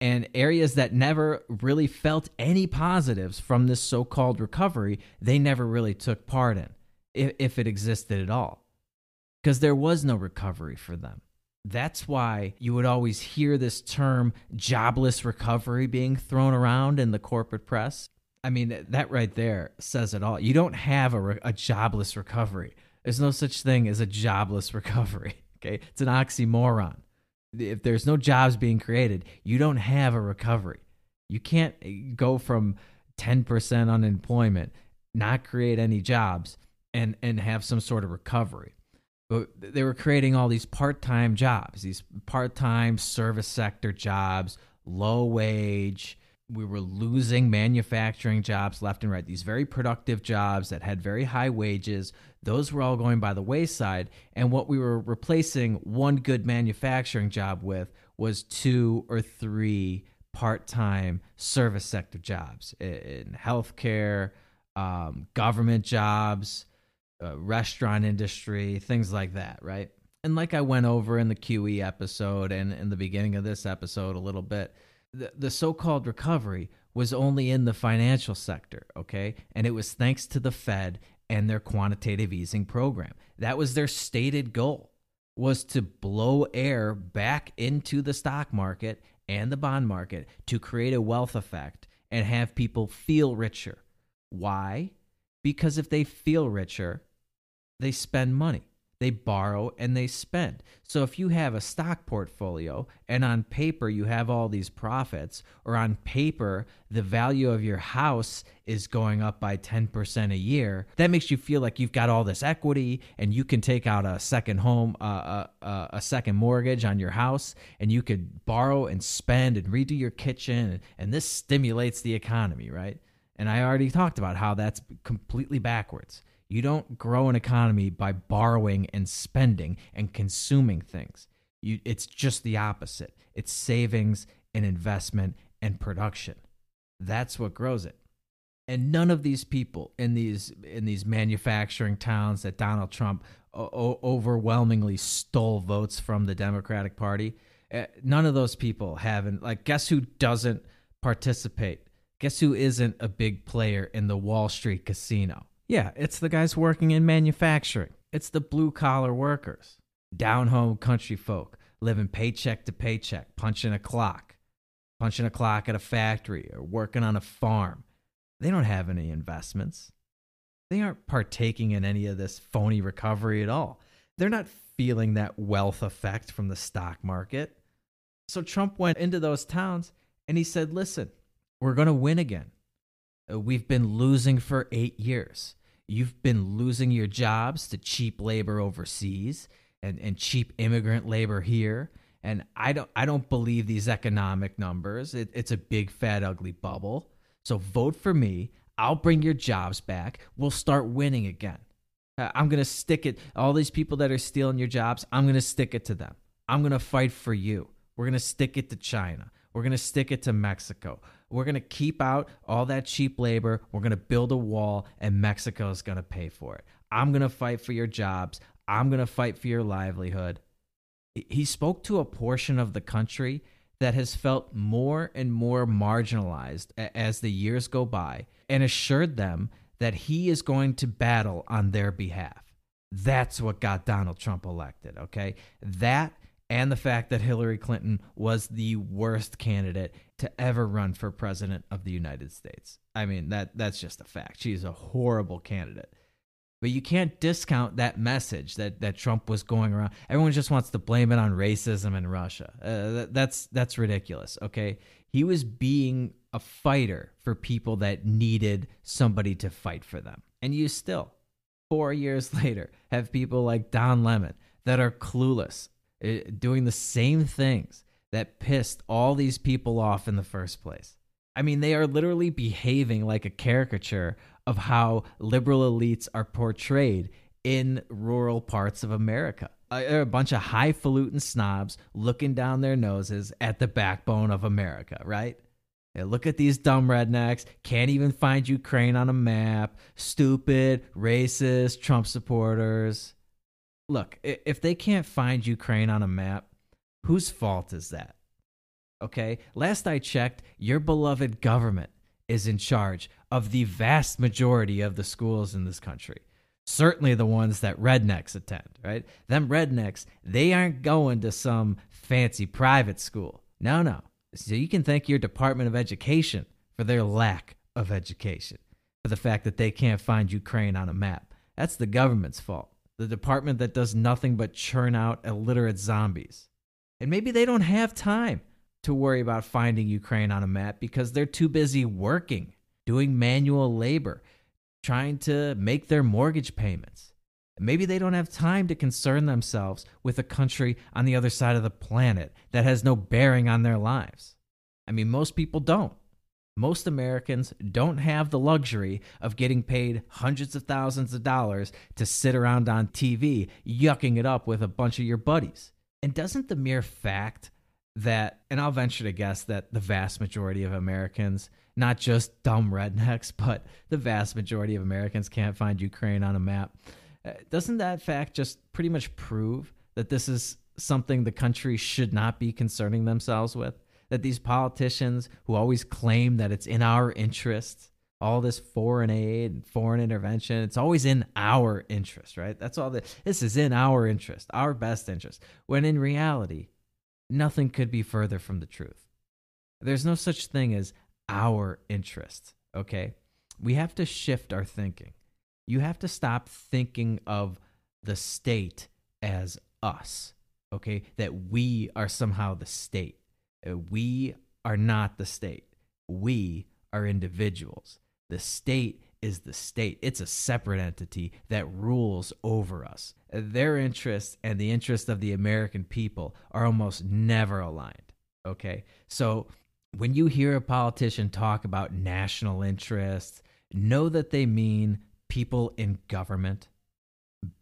and areas that never really felt any positives from this so called recovery, they never really took part in, if, if it existed at all. Because there was no recovery for them. That's why you would always hear this term jobless recovery being thrown around in the corporate press. I mean, that right there says it all. You don't have a, a jobless recovery. There's no such thing as a jobless recovery. Okay. It's an oxymoron. If there's no jobs being created, you don't have a recovery. You can't eh, go from 10% unemployment, not create any jobs, and, and have some sort of recovery. But they were creating all these part time jobs, these part time service sector jobs, low wage, we were losing manufacturing jobs left and right, these very productive jobs that had very high wages. Those were all going by the wayside. And what we were replacing one good manufacturing job with was two or three part time service sector jobs in healthcare, um, government jobs, uh, restaurant industry, things like that, right? And like I went over in the QE episode and in the beginning of this episode a little bit, the, the so-called recovery was only in the financial sector, okay? And it was thanks to the Fed and their quantitative easing program. That was their stated goal was to blow air back into the stock market and the bond market to create a wealth effect and have people feel richer. Why? Because if they feel richer, they spend money they borrow and they spend. So if you have a stock portfolio and on paper you have all these profits, or on paper the value of your house is going up by 10% a year, that makes you feel like you've got all this equity and you can take out a second home, uh, uh, uh, a second mortgage on your house, and you could borrow and spend and redo your kitchen. And this stimulates the economy, right? And I already talked about how that's completely backwards. You don't grow an economy by borrowing and spending and consuming things. You, it's just the opposite. It's savings and investment and production. That's what grows it. And none of these people in these in these manufacturing towns that Donald Trump o- overwhelmingly stole votes from the Democratic Party, uh, none of those people haven't. Like, guess who doesn't participate? Guess who isn't a big player in the Wall Street casino? Yeah, it's the guys working in manufacturing. It's the blue collar workers, down home country folk living paycheck to paycheck, punching a clock, punching a clock at a factory or working on a farm. They don't have any investments. They aren't partaking in any of this phony recovery at all. They're not feeling that wealth effect from the stock market. So Trump went into those towns and he said, listen, we're going to win again. Uh, we've been losing for eight years. You've been losing your jobs to cheap labor overseas and, and cheap immigrant labor here. And I don't I don't believe these economic numbers. It, it's a big fat ugly bubble. So vote for me. I'll bring your jobs back. We'll start winning again. Uh, I'm gonna stick it. All these people that are stealing your jobs, I'm gonna stick it to them. I'm gonna fight for you. We're gonna stick it to China. We're gonna stick it to Mexico. We're going to keep out all that cheap labor. We're going to build a wall, and Mexico is going to pay for it. I'm going to fight for your jobs. I'm going to fight for your livelihood. He spoke to a portion of the country that has felt more and more marginalized as the years go by and assured them that he is going to battle on their behalf. That's what got Donald Trump elected, okay? That and the fact that Hillary Clinton was the worst candidate to ever run for president of the United States. I mean, that that's just a fact. She's a horrible candidate. But you can't discount that message that, that Trump was going around. Everyone just wants to blame it on racism in Russia. Uh, that, that's that's ridiculous. Okay, he was being a fighter for people that needed somebody to fight for them, and you still, four years later, have people like Don Lemon that are clueless, doing the same things that pissed all these people off in the first place. I mean, they are literally behaving like a caricature of how liberal elites are portrayed in rural parts of America. They're a bunch of highfalutin snobs looking down their noses at the backbone of America, right? Look at these dumb rednecks. Can't even find Ukraine on a map. Stupid, racist, Trump supporters. Look, if they can't find Ukraine on a map, whose fault is that? Okay, last I checked, your beloved government is in charge of the vast majority of the schools in this country. Certainly the ones that rednecks attend, right? Them rednecks, they aren't going to some fancy private school. No, no. So you can thank your Department of Education for their lack of education, for the fact that they can't find Ukraine on a map. That's the government's fault. The department that does nothing but churn out illiterate zombies. And maybe they don't have time to worry about finding Ukraine on a map because they're too busy working, doing manual labor, trying to make their mortgage payments. Maybe they don't have time to concern themselves with a country on the other side of the planet that has no bearing on their lives. I mean, most people don't. Most Americans don't have the luxury of getting paid hundreds of thousands of dollars to sit around on TV yucking it up with a bunch of your buddies. And doesn't the mere fact that, and I'll venture to guess that the vast majority of Americans, not just dumb rednecks, but the vast majority of Americans can't find Ukraine on a map. Uh, doesn't that fact just pretty much prove that this is something the country should not be concerning themselves with? That these politicians who always claim that it's in our interest, all this foreign aid and foreign intervention, it's always in our interest, right? That's all that this is in our interest, our best interest. When in reality, nothing could be further from the truth. There's no such thing as our interest, okay? We have to shift our thinking. You have to stop thinking of the state as us, okay? That we are somehow the state. Uh, we are not the state. We are individuals. The state is the state. It's a separate entity that rules over us. Their interests and the interests of the American people are almost never aligned. Okay. So when you hear a politician talk about national interests, know that they mean people in government,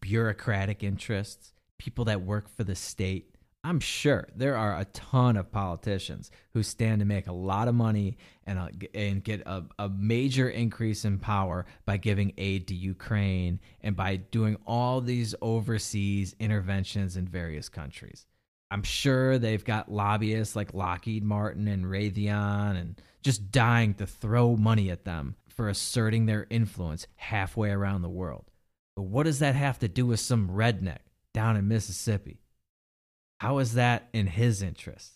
bureaucratic interests, people that work for the state, I'm sure there are a ton of politicians who stand to make a lot of money and, uh, and get a, a major increase in power by giving aid to Ukraine and by doing all these overseas interventions in various countries. I'm sure they've got lobbyists like Lockheed Martin and Raytheon and just dying to throw money at them for asserting their influence halfway around the world. But what does that have to do with some redneck down in Mississippi? How is that in his interest?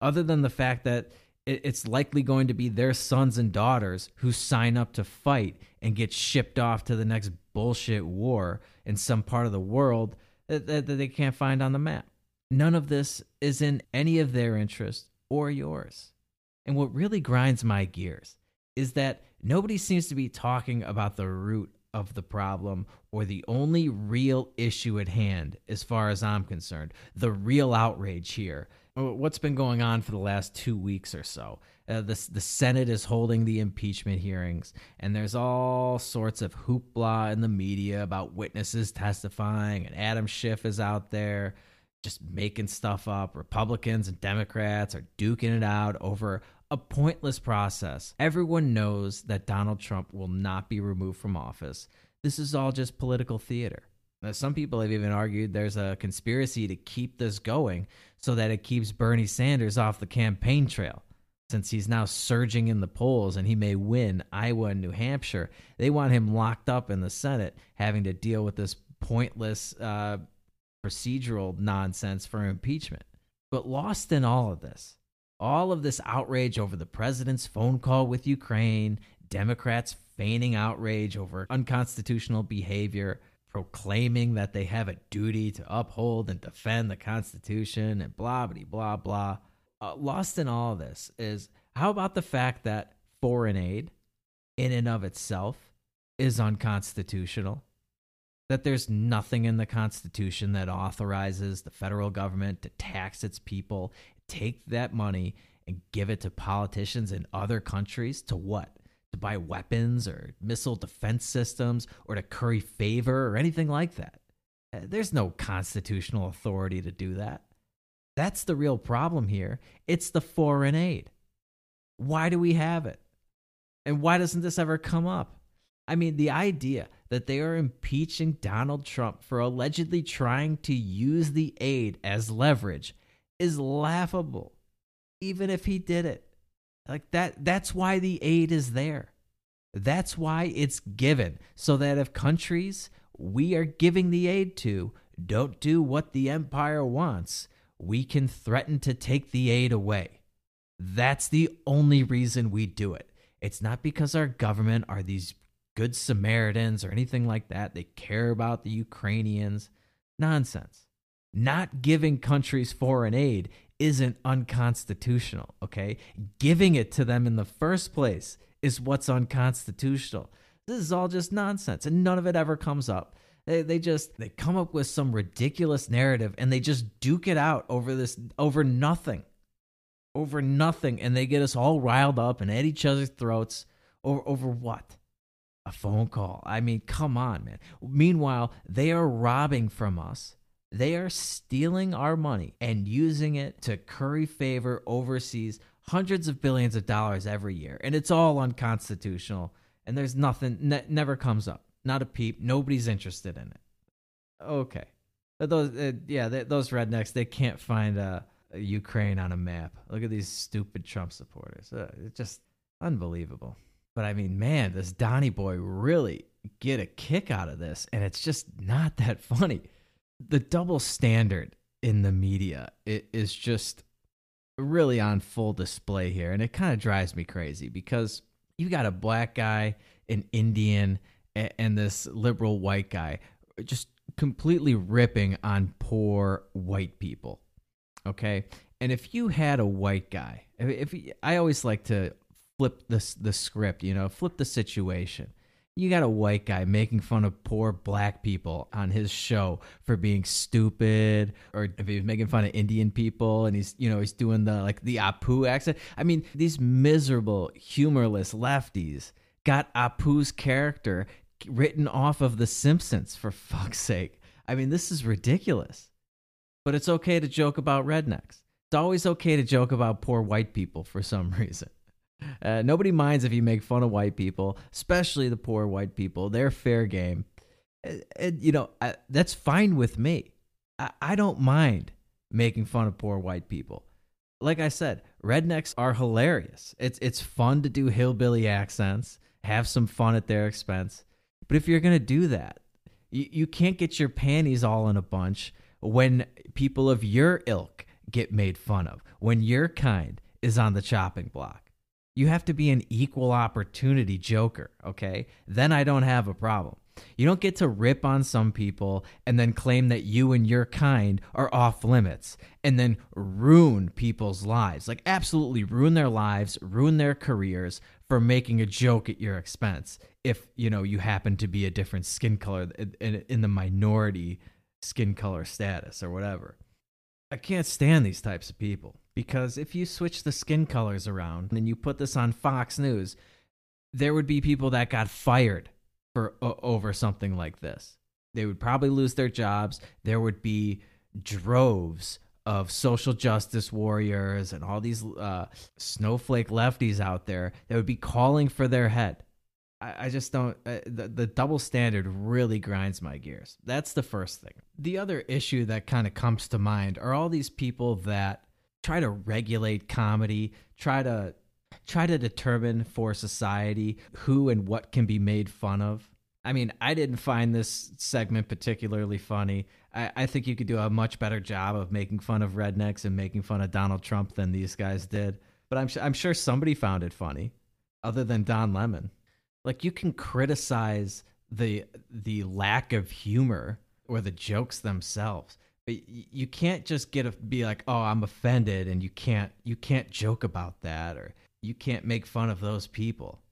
Other than the fact that it's likely going to be their sons and daughters who sign up to fight and get shipped off to the next bullshit war in some part of the world that, that, that they can't find on the map. None of this is in any of their interest or yours. And what really grinds my gears is that nobody seems to be talking about the root of the problem or the only real issue at hand, as far as I'm concerned. The real outrage here what's been going on for the last two weeks or so. Uh, the, the Senate is holding the impeachment hearings, and there's all sorts of hoopla in the media about witnesses testifying, and Adam Schiff is out there just making stuff up. Republicans and Democrats are duking it out over a pointless process. Everyone knows that Donald Trump will not be removed from office. This is all just political theater. Now, some people have even argued there's a conspiracy to keep this going so that it keeps Bernie Sanders off the campaign trail. Since he's now surging in the polls and he may win Iowa and New Hampshire, they want him locked up in the Senate, having to deal with this pointless uh, procedural nonsense for impeachment. But lost in all of this, all of this outrage over the president's phone call with Ukraine, Democrats feigning outrage over unconstitutional behavior, proclaiming that they have a duty to uphold and defend the Constitution and blah, blah, blah, blah. Uh, lost in all this is how about the fact that foreign aid, in and of itself, is unconstitutional? That there's nothing in the Constitution that authorizes the federal government to tax its people, take that money, and give it to politicians in other countries to what? to buy weapons or missile defense systems or to curry favor or anything like that. Uh, there's no constitutional authority to do that. That's the real problem here. It's the foreign aid. Why do we have it? And why doesn't this ever come up? I mean, the idea that they are impeaching Donald Trump for allegedly trying to use the aid as leverage is laughable, even if he did it. Like that that's why the aid is there. That's why it's given so that if countries we are giving the aid to don't do what the empire wants, we can threaten to take the aid away. That's the only reason we do it. It's not because our government are these good Samaritans or anything like that. They care about the Ukrainians. Nonsense. Not giving countries foreign aid isn't unconstitutional, okay? Giving it to them in the first place is what's unconstitutional. This is all just nonsense and none of it ever comes up. They, they just they come up with some ridiculous narrative and they just duke it out over this over nothing. Over nothing and they get us all riled up and at each other's throats over over what? A phone call. I mean, come on, man. Meanwhile, they are robbing from us they are stealing our money and using it to curry favor overseas hundreds of billions of dollars every year. And it's all unconstitutional. And there's nothing, ne- never comes up. Not a peep. Nobody's interested in it. Okay. But those, uh, yeah, they, those rednecks, they can't find uh, Ukraine on a map. Look at these stupid Trump supporters. Uh, it's just unbelievable. But I mean, man, this Donnie Boy really get a kick out of this? And it's just not that funny the double standard in the media is just really on full display here and it kind of drives me crazy because you got a black guy an indian and this liberal white guy just completely ripping on poor white people okay? And if you had a white guy if i always like to flip the the script you know flip the situation you got a white guy making fun of poor black people on his show for being stupid or if he's making fun of indian people and he's you know he's doing the like the apu accent. I mean these miserable humorless lefties got apu's character written off of the simpsons for fuck's sake. I mean this is ridiculous. But it's okay to joke about rednecks. It's always okay to joke about poor white people for some reason uh, nobody minds if you make fun of white people, especially the poor white people. They're fair game. And, and you know, I, that's fine with me. I, I don't mind making fun of poor white people. Like I said, rednecks are hilarious. It's it's fun to do hillbilly accents, have some fun at their expense. But if you're gonna do that, you, you can't get your panties all in a bunch when people of your ilk get made fun of. When your kind is on the chopping block. You have to be an equal opportunity joker, okay? Then I don't have a problem. You don't get to rip on some people and then claim that you and your kind are off limits and then ruin people's lives. Like, absolutely ruin their lives, ruin their careers for making a joke at your expense if, you know, you happen to be a different skin color in, the minority skin color status or whatever. I can't stand these types of people because if you switch the skin colors around and you put this on Fox News, there would be people that got fired for uh, over something like this. They would probably lose their jobs. There would be droves of social justice warriors and all these uh, snowflake lefties out there that would be calling for their head. I, just don't. Uh, the, the double standard really grinds my gears. That's the first thing. The other issue that kind of comes to mind are all these people that try to regulate comedy, try to try to determine for society who and what can be made fun of. I mean, I didn't find this segment particularly funny. I, I, think you could do a much better job of making fun of rednecks and making fun of Donald Trump than these guys did. But I'm I'm sure somebody found it funny, other than Don Lemon. Like you can criticize the the lack of humor or the jokes themselves, but you can't just get a be like, "Oh, I'm offended," and you can't you can't joke about that or you can't make fun of those people.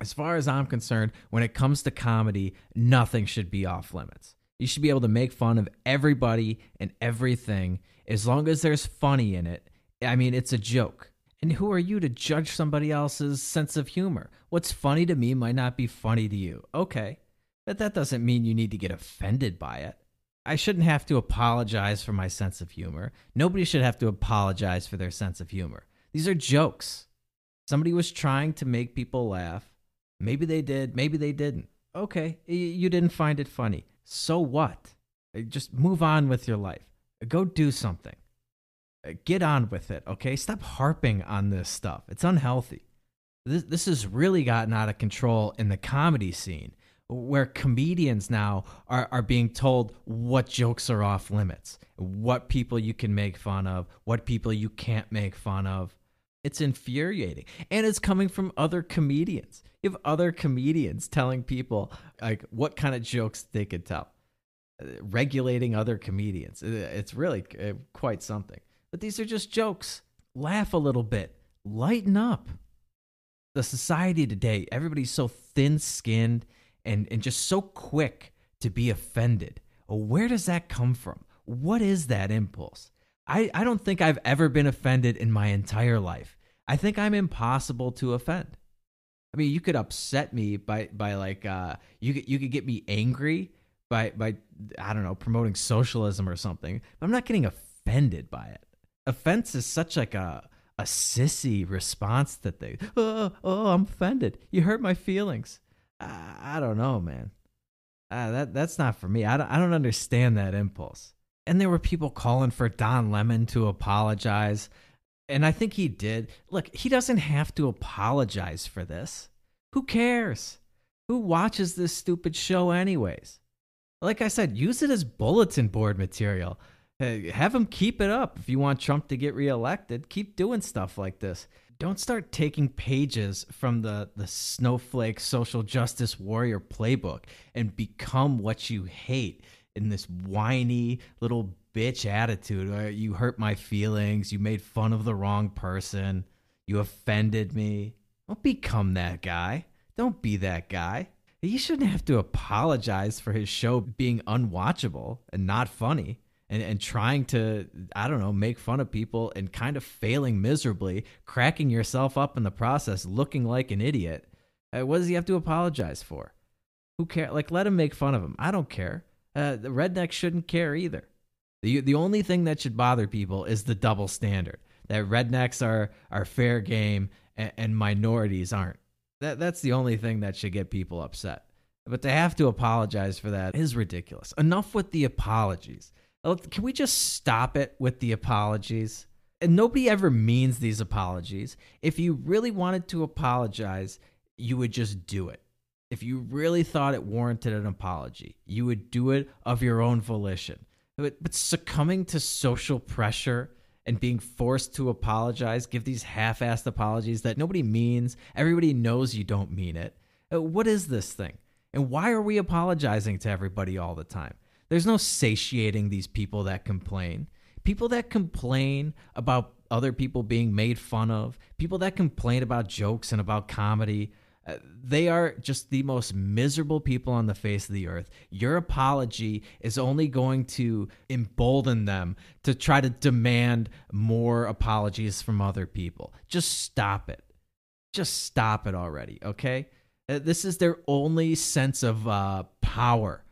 As far as I'm concerned, when it comes to comedy, nothing should be off limits. You should be able to make fun of everybody and everything as long as there's funny in it. I mean, it's a joke. And who are you to judge somebody else's sense of humor? What's funny to me might not be funny to you. Okay. But that doesn't mean you need to get offended by it. I shouldn't have to apologize for my sense of humor. Nobody should have to apologize for their sense of humor. These are jokes. Somebody was trying to make people laugh. Maybe they did, maybe they didn't. Okay, you didn't find it funny. So what? Just move on with your life. Go do something. Uh, get on with it, okay? Stop harping on this stuff. It's unhealthy. This this has really gotten out of control in the comedy scene where comedians now are, are being told what jokes are off limits, what people you can make fun of, what people you can't make fun of. It's infuriating. And it's coming from other comedians. You have other comedians telling people like what kind of jokes they could tell. Uh, regulating other comedians. It's really uh, quite something. But these are just jokes. Laugh a little bit. Lighten up. The society today, everybody's so thin skinned and, and just so quick to be offended. Where does that come from? What is that impulse? I, I don't think I've ever been offended in my entire life. I think I'm impossible to offend. I mean, you could upset me by by like uh, you could you could get me angry by by I don't know promoting socialism or something. But I'm not getting offended by it offense is such like a a sissy response that they oh, oh i'm offended. You hurt my feelings. I, I don't know man. Uh, that that's not for me. I don't, I don't understand that impulse. And there were people calling for don lemon to apologize and i think he did. Look he doesn't have to apologize for this. Who cares? Who watches this stupid show anyways? Like i said use it as bulletin board material Uh, have him keep it up. If you want Trump to get reelected, keep doing stuff like this. Don't start taking pages from the, the snowflake social justice warrior playbook and become what you hate in this whiny little bitch attitude. Uh, you hurt my feelings. You made fun of the wrong person. You offended me. Don't become that guy. Don't be that guy. He shouldn't have to apologize for his show being unwatchable and not funny and, and trying to, I don't know, make fun of people and kind of failing miserably, cracking yourself up in the process, looking like an idiot. Uh, what does he have to apologize for? Who care? Like, let him make fun of him. I don't care. Uh, the redneck shouldn't care either. The, the only thing that should bother people is the double standard that rednecks are, are fair game and, and minorities aren't. That, that's the only thing that should get people upset. But to have to apologize for that is ridiculous. Enough with the apologies. Oh, can we just stop it with the apologies? And nobody ever means these apologies. If you really wanted to apologize, you would just do it. If you really thought it warranted an apology, you would do it of your own volition. But, but succumbing to social pressure and being forced to apologize, give these half assed apologies that nobody means. Everybody knows you don't mean it. Uh, What is this thing? And why are we apologizing to everybody all the time? There's no satiating these people that complain. People that complain about other people being made fun of, people that complain about jokes and about comedy, uh, they are just the most miserable people on the face of the earth. Your apology is only going to embolden them to try to demand more apologies from other people. Just stop it. Just stop it already, okay? Uh, This is their only sense of uh, power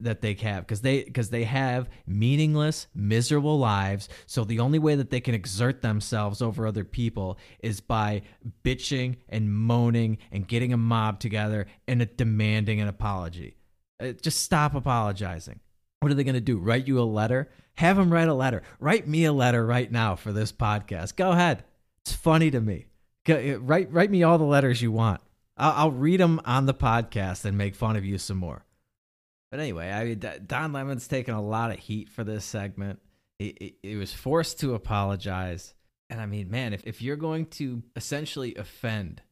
that they have because they because they have meaningless miserable lives. So the only way that they can exert themselves over other people is by bitching and moaning and getting a mob together and demanding an apology. Uh, just stop apologizing. What are they going to do? Write you a letter? Have them write a letter. Write me a letter right now for this podcast. Go ahead. It's funny to me. Go, uh, write write me all the letters you want. I'll, I'll read them on the podcast and make fun of you some more but anyway, I mean, Don Lemon's taken a lot of heat for this segment. He, he, he was forced to apologize. And I mean, man, if, if you're going to essentially offend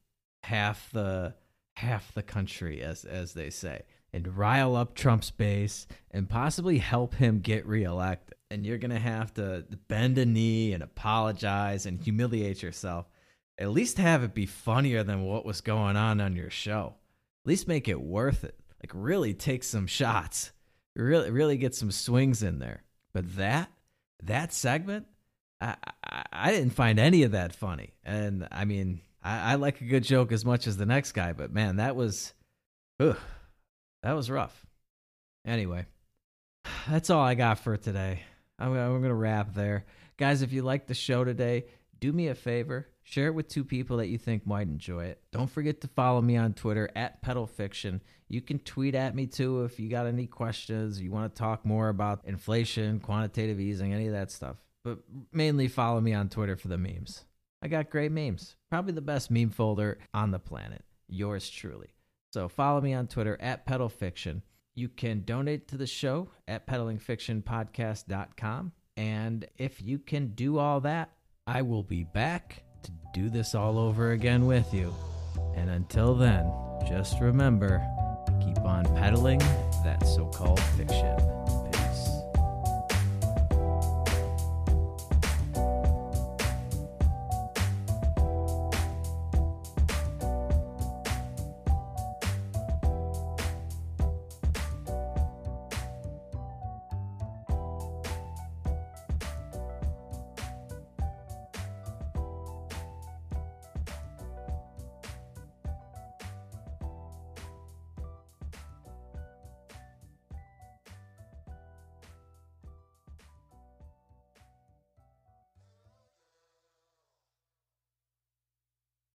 half the half the country, as as they say, and rile up Trump's base and possibly help him get reelected, and you're gonna have to bend a knee and apologize and humiliate yourself, at least have it be funnier than what was going on on your show. At least make it worth it like really take some shots. Really really get some swings in there. But that that segment i i, I didn't find any of that funny. And i mean I, I like a good joke as much as the next guy but man that was ugh, that was rough. Anyway that's all i got for today. I'm, I'm gonna wrap there. Guys if you liked the show today do me a favor share it with two people that you think might enjoy it. Don't forget to follow me on twitter at pedal fiction. You can tweet at me too if you got any questions you want to talk more about inflation quantitative easing any of that stuff. But mainly follow me on twitter for the memes. I got great memes. Probably the best meme folder on the planet. Yours truly. So follow me on twitter at pedal fiction. You can donate to the show at pedalingfictionpodcast.com and if you can do all that I will be back to do this all over again with you. And until then, just remember keep on peddling that so called fiction.